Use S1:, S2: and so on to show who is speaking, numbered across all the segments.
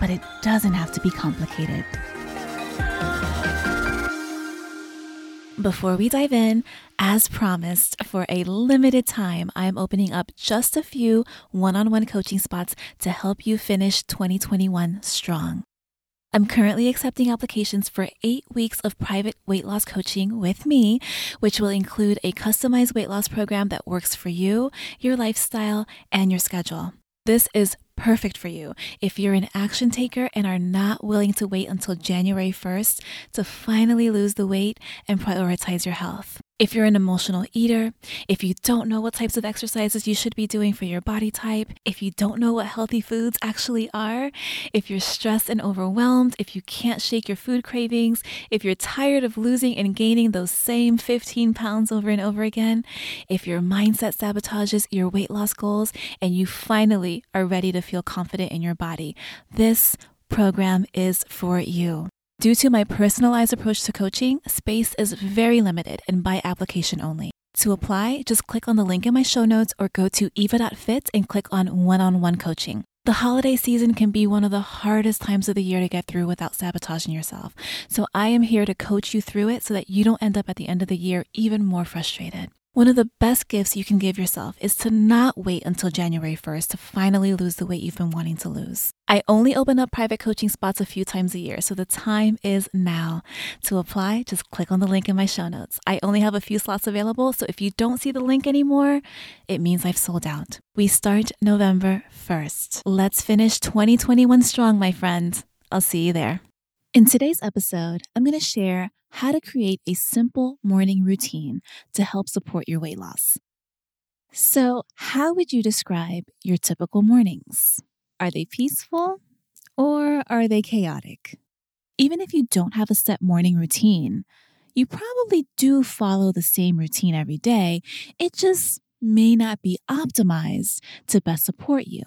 S1: but it doesn't have to be complicated. Before we dive in, as promised, for a limited time, I am opening up just a few one on one coaching spots to help you finish 2021 strong. I'm currently accepting applications for eight weeks of private weight loss coaching with me, which will include a customized weight loss program that works for you, your lifestyle, and your schedule. This is perfect for you if you're an action taker and are not willing to wait until January 1st to finally lose the weight and prioritize your health. If you're an emotional eater, if you don't know what types of exercises you should be doing for your body type, if you don't know what healthy foods actually are, if you're stressed and overwhelmed, if you can't shake your food cravings, if you're tired of losing and gaining those same 15 pounds over and over again, if your mindset sabotages your weight loss goals, and you finally are ready to feel confident in your body, this program is for you. Due to my personalized approach to coaching, space is very limited and by application only. To apply, just click on the link in my show notes or go to eva.fit and click on one on one coaching. The holiday season can be one of the hardest times of the year to get through without sabotaging yourself. So I am here to coach you through it so that you don't end up at the end of the year even more frustrated. One of the best gifts you can give yourself is to not wait until January 1st to finally lose the weight you've been wanting to lose. I only open up private coaching spots a few times a year, so the time is now. To apply, just click on the link in my show notes. I only have a few slots available, so if you don't see the link anymore, it means I've sold out. We start November 1st. Let's finish 2021 strong, my friend. I'll see you there. In today's episode, I'm going to share how to create a simple morning routine to help support your weight loss. So, how would you describe your typical mornings? Are they peaceful or are they chaotic? Even if you don't have a set morning routine, you probably do follow the same routine every day. It just may not be optimized to best support you.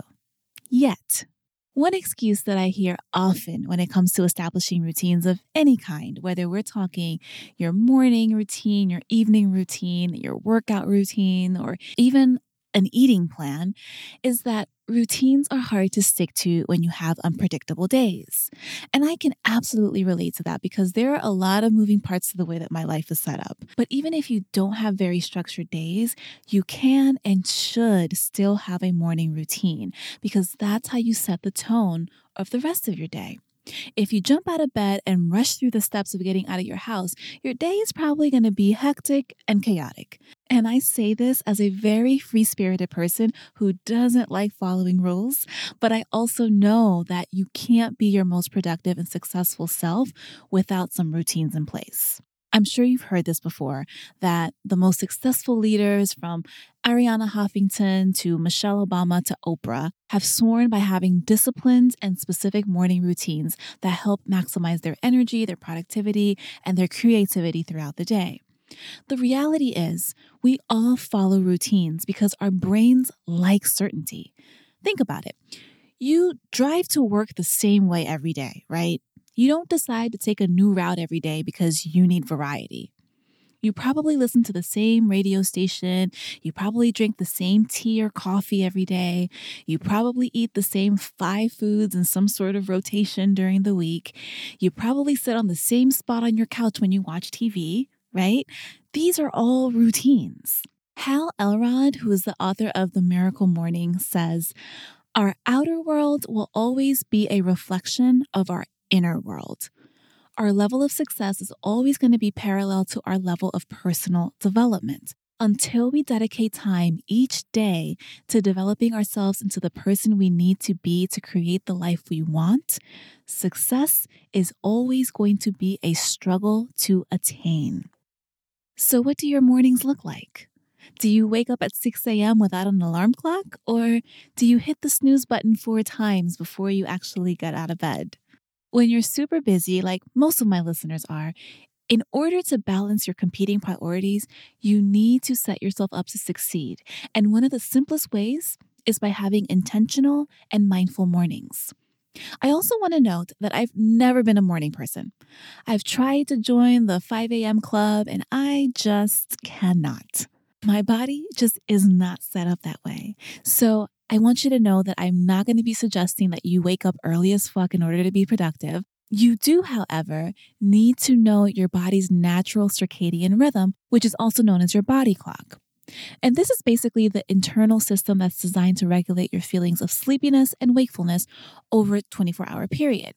S1: Yet, one excuse that I hear often when it comes to establishing routines of any kind, whether we're talking your morning routine, your evening routine, your workout routine, or even an eating plan is that routines are hard to stick to when you have unpredictable days. And I can absolutely relate to that because there are a lot of moving parts to the way that my life is set up. But even if you don't have very structured days, you can and should still have a morning routine because that's how you set the tone of the rest of your day. If you jump out of bed and rush through the steps of getting out of your house, your day is probably going to be hectic and chaotic. And I say this as a very free spirited person who doesn't like following rules, but I also know that you can't be your most productive and successful self without some routines in place. I'm sure you've heard this before that the most successful leaders from Arianna Huffington to Michelle Obama to Oprah have sworn by having disciplined and specific morning routines that help maximize their energy, their productivity, and their creativity throughout the day. The reality is, we all follow routines because our brains like certainty. Think about it. You drive to work the same way every day, right? You don't decide to take a new route every day because you need variety. You probably listen to the same radio station. You probably drink the same tea or coffee every day. You probably eat the same five foods in some sort of rotation during the week. You probably sit on the same spot on your couch when you watch TV, right? These are all routines. Hal Elrod, who is the author of The Miracle Morning, says, Our outer world will always be a reflection of our inner world. Our level of success is always going to be parallel to our level of personal development. Until we dedicate time each day to developing ourselves into the person we need to be to create the life we want, success is always going to be a struggle to attain. So, what do your mornings look like? Do you wake up at 6 a.m. without an alarm clock? Or do you hit the snooze button four times before you actually get out of bed? When you're super busy, like most of my listeners are, in order to balance your competing priorities, you need to set yourself up to succeed. And one of the simplest ways is by having intentional and mindful mornings. I also want to note that I've never been a morning person. I've tried to join the 5 a.m. club and I just cannot. My body just is not set up that way. So I want you to know that I'm not going to be suggesting that you wake up early as fuck in order to be productive. You do, however, need to know your body's natural circadian rhythm, which is also known as your body clock. And this is basically the internal system that's designed to regulate your feelings of sleepiness and wakefulness over a 24 hour period.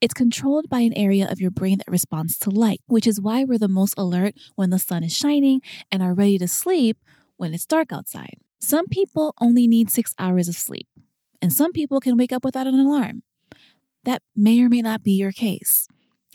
S1: It's controlled by an area of your brain that responds to light, which is why we're the most alert when the sun is shining and are ready to sleep when it's dark outside. Some people only need six hours of sleep, and some people can wake up without an alarm. That may or may not be your case.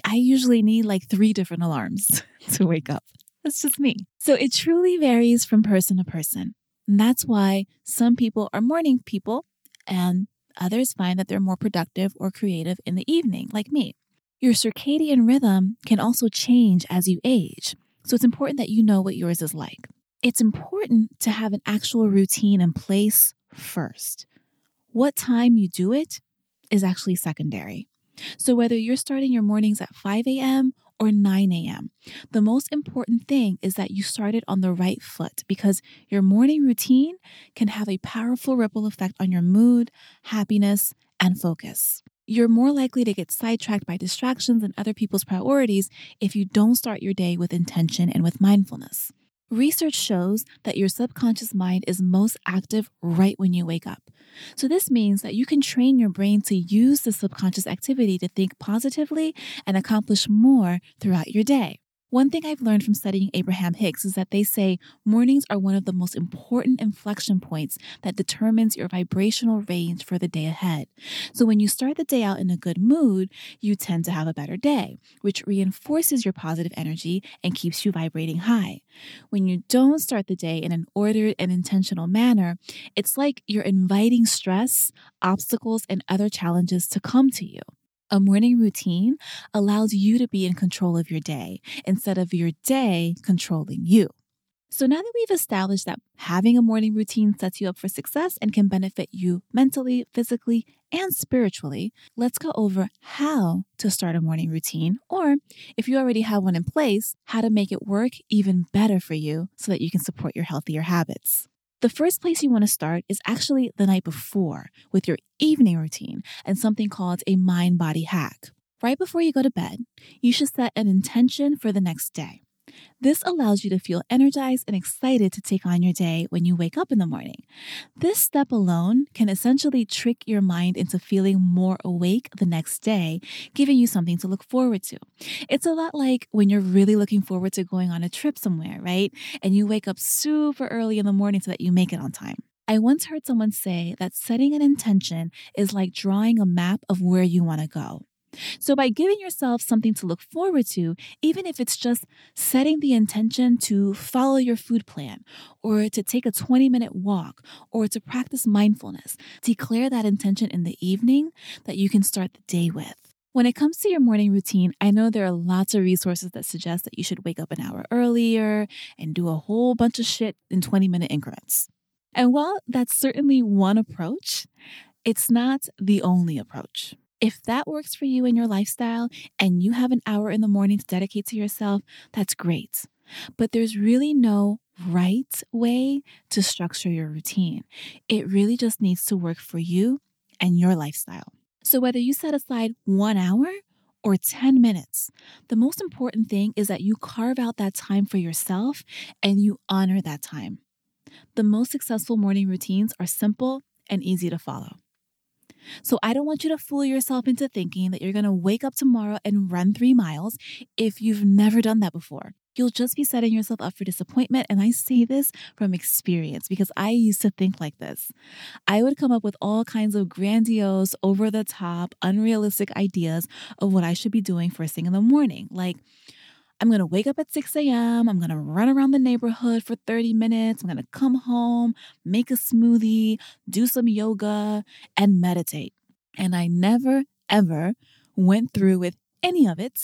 S1: I usually need like three different alarms to wake up. That's just me. So it truly varies from person to person. And that's why some people are morning people and others find that they're more productive or creative in the evening, like me. Your circadian rhythm can also change as you age. So it's important that you know what yours is like. It's important to have an actual routine in place first. What time you do it is actually secondary. So whether you're starting your mornings at 5 a.m or 9 a.m. The most important thing is that you started on the right foot because your morning routine can have a powerful ripple effect on your mood, happiness, and focus. You're more likely to get sidetracked by distractions and other people's priorities if you don't start your day with intention and with mindfulness. Research shows that your subconscious mind is most active right when you wake up. So, this means that you can train your brain to use the subconscious activity to think positively and accomplish more throughout your day. One thing I've learned from studying Abraham Hicks is that they say mornings are one of the most important inflection points that determines your vibrational range for the day ahead. So when you start the day out in a good mood, you tend to have a better day, which reinforces your positive energy and keeps you vibrating high. When you don't start the day in an ordered and intentional manner, it's like you're inviting stress, obstacles, and other challenges to come to you. A morning routine allows you to be in control of your day instead of your day controlling you. So now that we've established that having a morning routine sets you up for success and can benefit you mentally, physically, and spiritually, let's go over how to start a morning routine, or if you already have one in place, how to make it work even better for you so that you can support your healthier habits. The first place you want to start is actually the night before with your evening routine and something called a mind body hack. Right before you go to bed, you should set an intention for the next day. This allows you to feel energized and excited to take on your day when you wake up in the morning. This step alone can essentially trick your mind into feeling more awake the next day, giving you something to look forward to. It's a lot like when you're really looking forward to going on a trip somewhere, right? And you wake up super early in the morning so that you make it on time. I once heard someone say that setting an intention is like drawing a map of where you want to go. So, by giving yourself something to look forward to, even if it's just setting the intention to follow your food plan, or to take a 20 minute walk, or to practice mindfulness, declare that intention in the evening that you can start the day with. When it comes to your morning routine, I know there are lots of resources that suggest that you should wake up an hour earlier and do a whole bunch of shit in 20 minute increments. And while that's certainly one approach, it's not the only approach. If that works for you and your lifestyle and you have an hour in the morning to dedicate to yourself, that's great. But there's really no right way to structure your routine. It really just needs to work for you and your lifestyle. So, whether you set aside one hour or 10 minutes, the most important thing is that you carve out that time for yourself and you honor that time. The most successful morning routines are simple and easy to follow. So I don't want you to fool yourself into thinking that you're going to wake up tomorrow and run three miles if you've never done that before. You'll just be setting yourself up for disappointment. And I say this from experience because I used to think like this. I would come up with all kinds of grandiose, over the top, unrealistic ideas of what I should be doing first thing in the morning. Like, I'm going to wake up at 6 a.m. I'm going to run around the neighborhood for 30 minutes. I'm going to come home, make a smoothie, do some yoga, and meditate. And I never, ever went through with any of it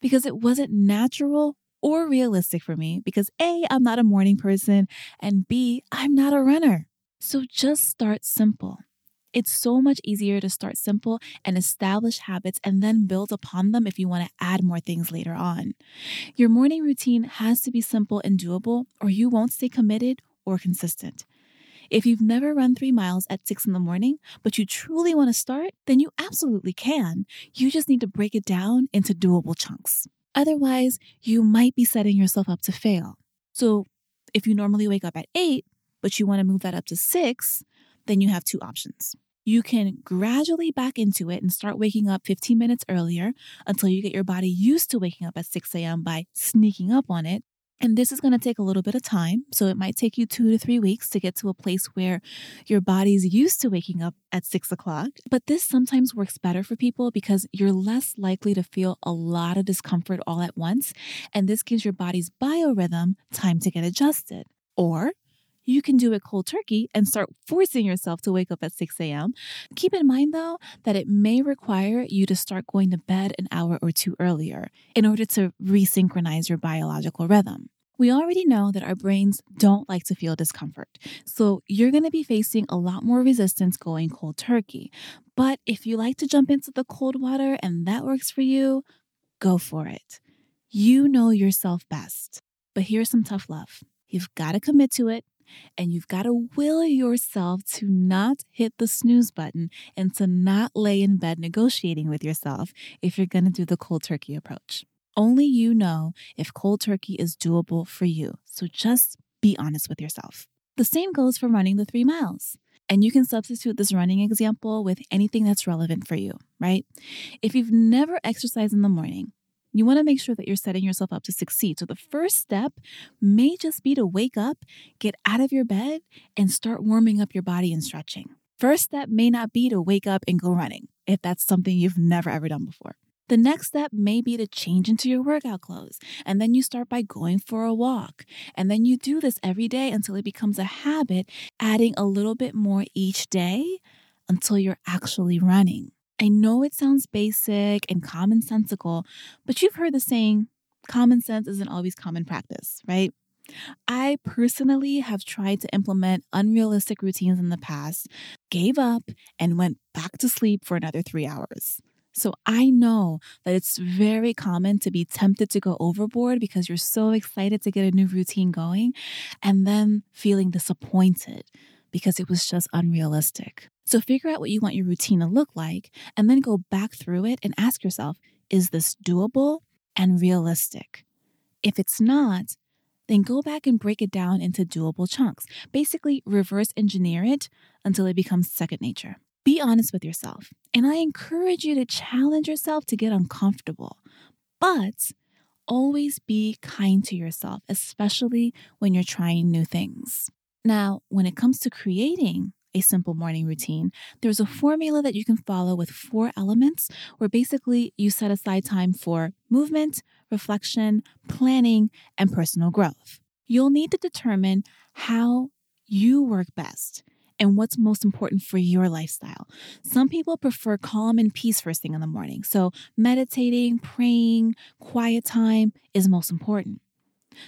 S1: because it wasn't natural or realistic for me because A, I'm not a morning person, and B, I'm not a runner. So just start simple. It's so much easier to start simple and establish habits and then build upon them if you want to add more things later on. Your morning routine has to be simple and doable, or you won't stay committed or consistent. If you've never run three miles at six in the morning, but you truly want to start, then you absolutely can. You just need to break it down into doable chunks. Otherwise, you might be setting yourself up to fail. So, if you normally wake up at eight, but you want to move that up to six, then you have two options. You can gradually back into it and start waking up 15 minutes earlier until you get your body used to waking up at 6 a.m. by sneaking up on it. And this is going to take a little bit of time. So it might take you two to three weeks to get to a place where your body's used to waking up at six o'clock. But this sometimes works better for people because you're less likely to feel a lot of discomfort all at once. And this gives your body's biorhythm time to get adjusted. Or you can do it cold turkey and start forcing yourself to wake up at 6 a.m. Keep in mind, though, that it may require you to start going to bed an hour or two earlier in order to resynchronize your biological rhythm. We already know that our brains don't like to feel discomfort. So you're going to be facing a lot more resistance going cold turkey. But if you like to jump into the cold water and that works for you, go for it. You know yourself best. But here's some tough love. You've got to commit to it and you've got to will yourself to not hit the snooze button and to not lay in bed negotiating with yourself if you're going to do the cold turkey approach. Only you know if cold turkey is doable for you. So just be honest with yourself. The same goes for running the three miles. And you can substitute this running example with anything that's relevant for you, right? If you've never exercised in the morning, you want to make sure that you're setting yourself up to succeed. So the first step may just be to wake up, get out of your bed, and start warming up your body and stretching. First step may not be to wake up and go running if that's something you've never ever done before. The next step may be to change into your workout clothes. And then you start by going for a walk. And then you do this every day until it becomes a habit, adding a little bit more each day until you're actually running. I know it sounds basic and commonsensical, but you've heard the saying, common sense isn't always common practice, right? I personally have tried to implement unrealistic routines in the past, gave up, and went back to sleep for another three hours. So I know that it's very common to be tempted to go overboard because you're so excited to get a new routine going and then feeling disappointed because it was just unrealistic. So figure out what you want your routine to look like and then go back through it and ask yourself, is this doable and realistic? If it's not, then go back and break it down into doable chunks. Basically, reverse engineer it until it becomes second nature. Be honest with yourself. And I encourage you to challenge yourself to get uncomfortable. But always be kind to yourself, especially when you're trying new things. Now, when it comes to creating a simple morning routine, there's a formula that you can follow with four elements where basically you set aside time for movement, reflection, planning, and personal growth. You'll need to determine how you work best and what's most important for your lifestyle. Some people prefer calm and peace first thing in the morning. So, meditating, praying, quiet time is most important.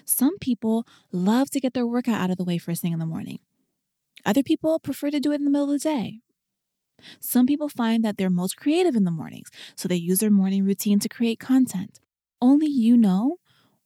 S1: Some people love to get their workout out of the way first thing in the morning. Other people prefer to do it in the middle of the day. Some people find that they're most creative in the mornings, so they use their morning routine to create content. Only you know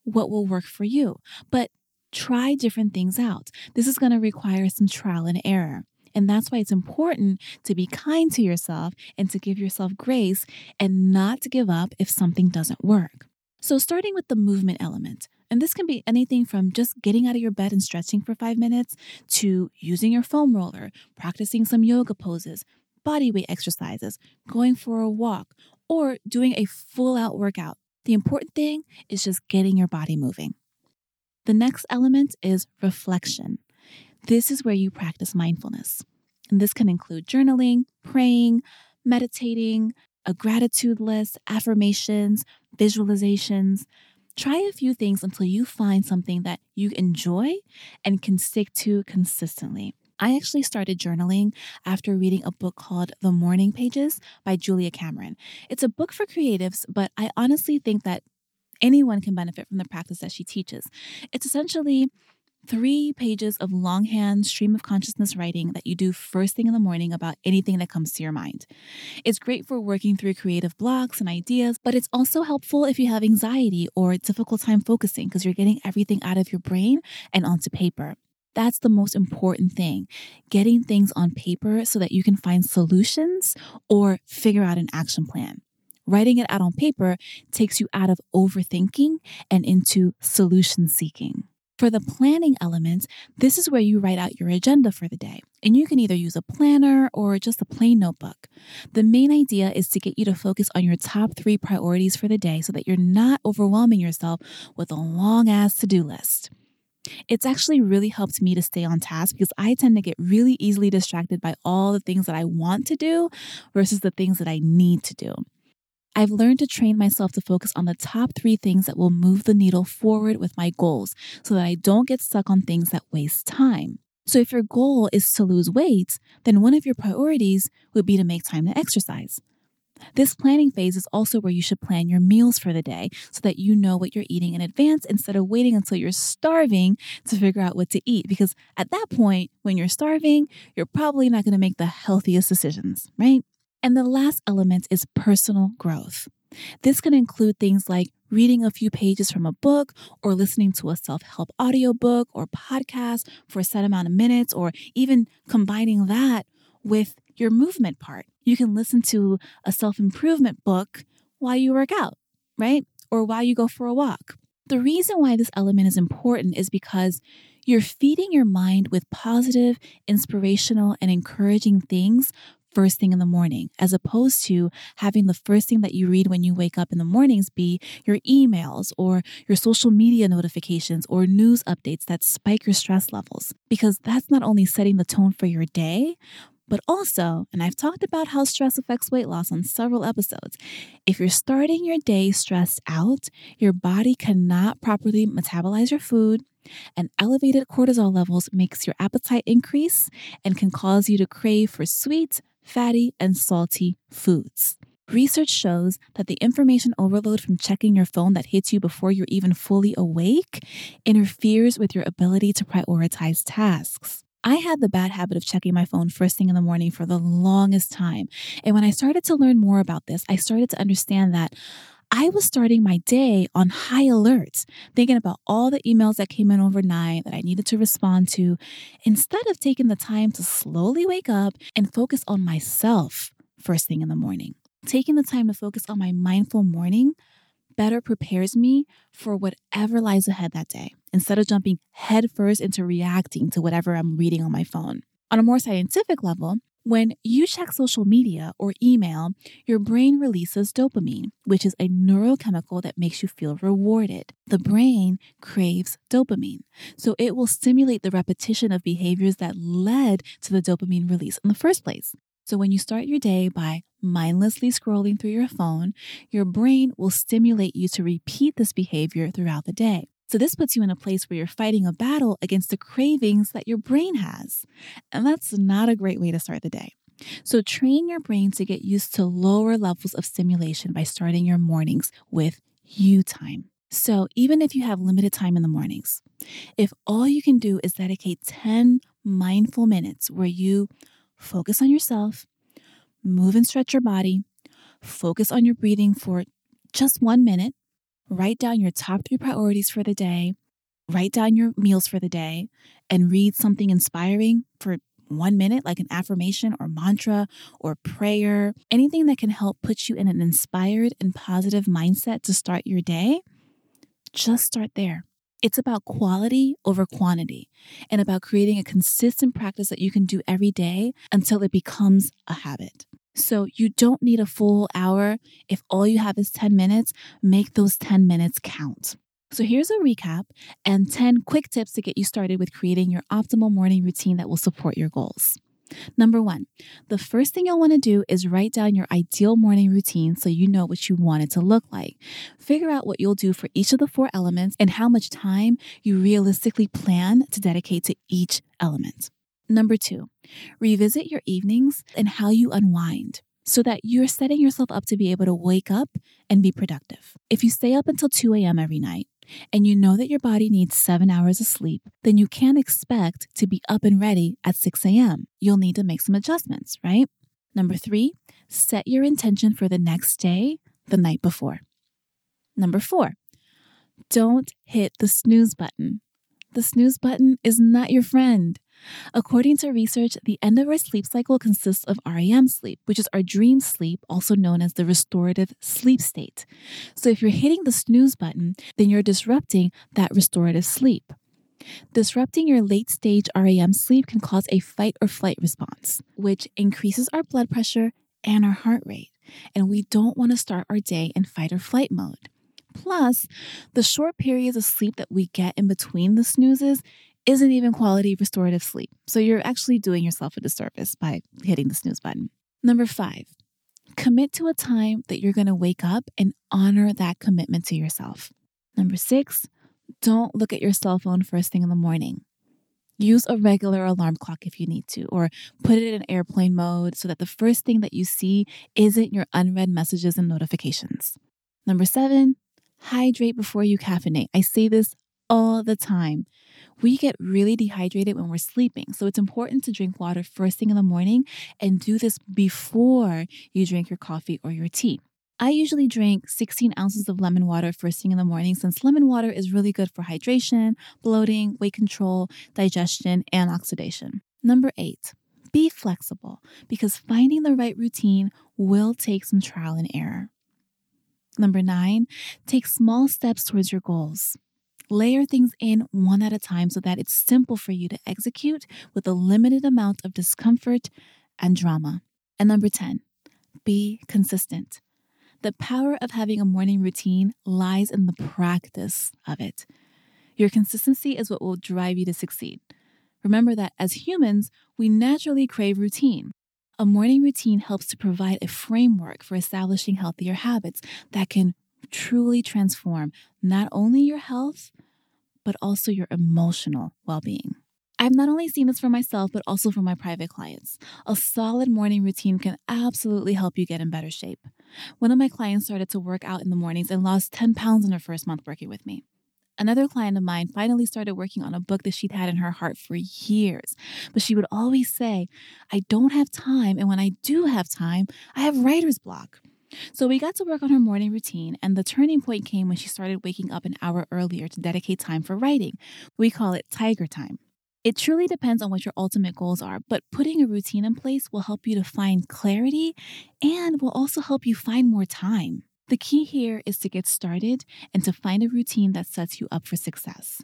S1: what will work for you, but try different things out. This is going to require some trial and error. And that's why it's important to be kind to yourself and to give yourself grace and not to give up if something doesn't work. So, starting with the movement element, and this can be anything from just getting out of your bed and stretching for five minutes to using your foam roller, practicing some yoga poses, body weight exercises, going for a walk, or doing a full out workout. The important thing is just getting your body moving. The next element is reflection. This is where you practice mindfulness. And this can include journaling, praying, meditating, a gratitude list, affirmations, visualizations. Try a few things until you find something that you enjoy and can stick to consistently. I actually started journaling after reading a book called The Morning Pages by Julia Cameron. It's a book for creatives, but I honestly think that anyone can benefit from the practice that she teaches. It's essentially three pages of longhand stream of consciousness writing that you do first thing in the morning about anything that comes to your mind. It's great for working through creative blocks and ideas, but it's also helpful if you have anxiety or a difficult time focusing because you're getting everything out of your brain and onto paper. That's the most important thing getting things on paper so that you can find solutions or figure out an action plan. Writing it out on paper takes you out of overthinking and into solution seeking. For the planning elements, this is where you write out your agenda for the day. And you can either use a planner or just a plain notebook. The main idea is to get you to focus on your top three priorities for the day so that you're not overwhelming yourself with a long ass to do list. It's actually really helped me to stay on task because I tend to get really easily distracted by all the things that I want to do versus the things that I need to do. I've learned to train myself to focus on the top three things that will move the needle forward with my goals so that I don't get stuck on things that waste time. So, if your goal is to lose weight, then one of your priorities would be to make time to exercise. This planning phase is also where you should plan your meals for the day so that you know what you're eating in advance instead of waiting until you're starving to figure out what to eat. Because at that point, when you're starving, you're probably not going to make the healthiest decisions, right? And the last element is personal growth. This can include things like reading a few pages from a book or listening to a self help audiobook or podcast for a set amount of minutes, or even combining that with your movement part. You can listen to a self improvement book while you work out, right? Or while you go for a walk. The reason why this element is important is because you're feeding your mind with positive, inspirational, and encouraging things first thing in the morning, as opposed to having the first thing that you read when you wake up in the mornings be your emails or your social media notifications or news updates that spike your stress levels. Because that's not only setting the tone for your day, but also, and I've talked about how stress affects weight loss on several episodes, if you're starting your day stressed out, your body cannot properly metabolize your food, and elevated cortisol levels makes your appetite increase and can cause you to crave for sweet, fatty, and salty foods. Research shows that the information overload from checking your phone that hits you before you're even fully awake interferes with your ability to prioritize tasks. I had the bad habit of checking my phone first thing in the morning for the longest time. And when I started to learn more about this, I started to understand that I was starting my day on high alert, thinking about all the emails that came in overnight that I needed to respond to, instead of taking the time to slowly wake up and focus on myself first thing in the morning. Taking the time to focus on my mindful morning better prepares me for whatever lies ahead that day instead of jumping headfirst into reacting to whatever I'm reading on my phone. On a more scientific level, when you check social media or email, your brain releases dopamine, which is a neurochemical that makes you feel rewarded. The brain craves dopamine, so it will stimulate the repetition of behaviors that led to the dopamine release in the first place. So when you start your day by mindlessly scrolling through your phone, your brain will stimulate you to repeat this behavior throughout the day. So, this puts you in a place where you're fighting a battle against the cravings that your brain has. And that's not a great way to start the day. So, train your brain to get used to lower levels of stimulation by starting your mornings with you time. So, even if you have limited time in the mornings, if all you can do is dedicate 10 mindful minutes where you focus on yourself, move and stretch your body, focus on your breathing for just one minute, write down your top three priorities for the day, write down your meals for the day, and read something inspiring for one minute, like an affirmation or mantra or prayer, anything that can help put you in an inspired and positive mindset to start your day, just start there. It's about quality over quantity and about creating a consistent practice that you can do every day until it becomes a habit. So you don't need a full hour. If all you have is 10 minutes, make those 10 minutes count. So here's a recap and 10 quick tips to get you started with creating your optimal morning routine that will support your goals. Number one, the first thing you'll want to do is write down your ideal morning routine so you know what you want it to look like. Figure out what you'll do for each of the four elements and how much time you realistically plan to dedicate to each element. Number two, revisit your evenings and how you unwind so that you're setting yourself up to be able to wake up and be productive. If you stay up until 2 a.m. every night and you know that your body needs seven hours of sleep, then you can't expect to be up and ready at 6 a.m. You'll need to make some adjustments, right? Number three, set your intention for the next day the night before. Number four, don't hit the snooze button. The snooze button is not your friend. According to research, the end of our sleep cycle consists of REM sleep, which is our dream sleep, also known as the restorative sleep state. So if you're hitting the snooze button, then you're disrupting that restorative sleep. Disrupting your late stage REM sleep can cause a fight or flight response, which increases our blood pressure and our heart rate. And we don't want to start our day in fight or flight mode. Plus, the short periods of sleep that we get in between the snoozes isn't even quality restorative sleep. So you're actually doing yourself a disservice by hitting the snooze button. Number five, commit to a time that you're going to wake up and honor that commitment to yourself. Number six, don't look at your cell phone first thing in the morning. Use a regular alarm clock if you need to, or put it in airplane mode so that the first thing that you see isn't your unread messages and notifications. Number seven, hydrate before you caffeinate. I say this all the time. We get really dehydrated when we're sleeping. So it's important to drink water first thing in the morning and do this before you drink your coffee or your tea. I usually drink 16 ounces of lemon water first thing in the morning since lemon water is really good for hydration, bloating, weight control, digestion, and oxidation. Number eight, be flexible because finding the right routine will take some trial and error. Number nine, take small steps towards your goals. Layer things in one at a time so that it's simple for you to execute with a limited amount of discomfort and drama. And number 10, be consistent. The power of having a morning routine lies in the practice of it. Your consistency is what will drive you to succeed. Remember that as humans, we naturally crave routine. A morning routine helps to provide a framework for establishing healthier habits that can truly transform not only your health, but also your emotional well being. I've not only seen this for myself, but also for my private clients. A solid morning routine can absolutely help you get in better shape. One of my clients started to work out in the mornings and lost 10 pounds in her first month working with me. Another client of mine finally started working on a book that she'd had in her heart for years, but she would always say, I don't have time, and when I do have time, I have writer's block. So we got to work on her morning routine, and the turning point came when she started waking up an hour earlier to dedicate time for writing. We call it Tiger Time. It truly depends on what your ultimate goals are, but putting a routine in place will help you to find clarity and will also help you find more time. The key here is to get started and to find a routine that sets you up for success.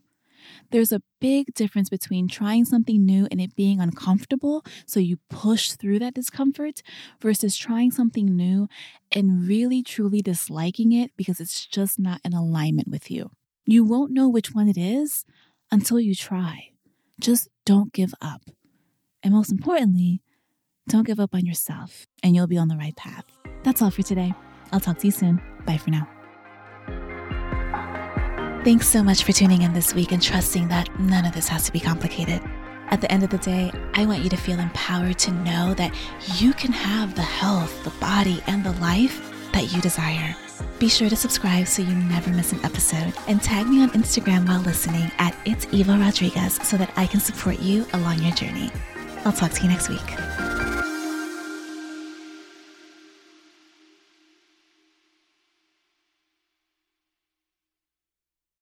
S1: There's a big difference between trying something new and it being uncomfortable, so you push through that discomfort, versus trying something new and really truly disliking it because it's just not in alignment with you. You won't know which one it is until you try. Just don't give up. And most importantly, don't give up on yourself, and you'll be on the right path. That's all for today. I'll talk to you soon. Bye for now. Thanks so much for tuning in this week and trusting that none of this has to be complicated. At the end of the day, I want you to feel empowered to know that you can have the health, the body, and the life that you desire. Be sure to subscribe so you never miss an episode and tag me on Instagram while listening at It's Eva Rodriguez so that I can support you along your journey. I'll talk to you next week.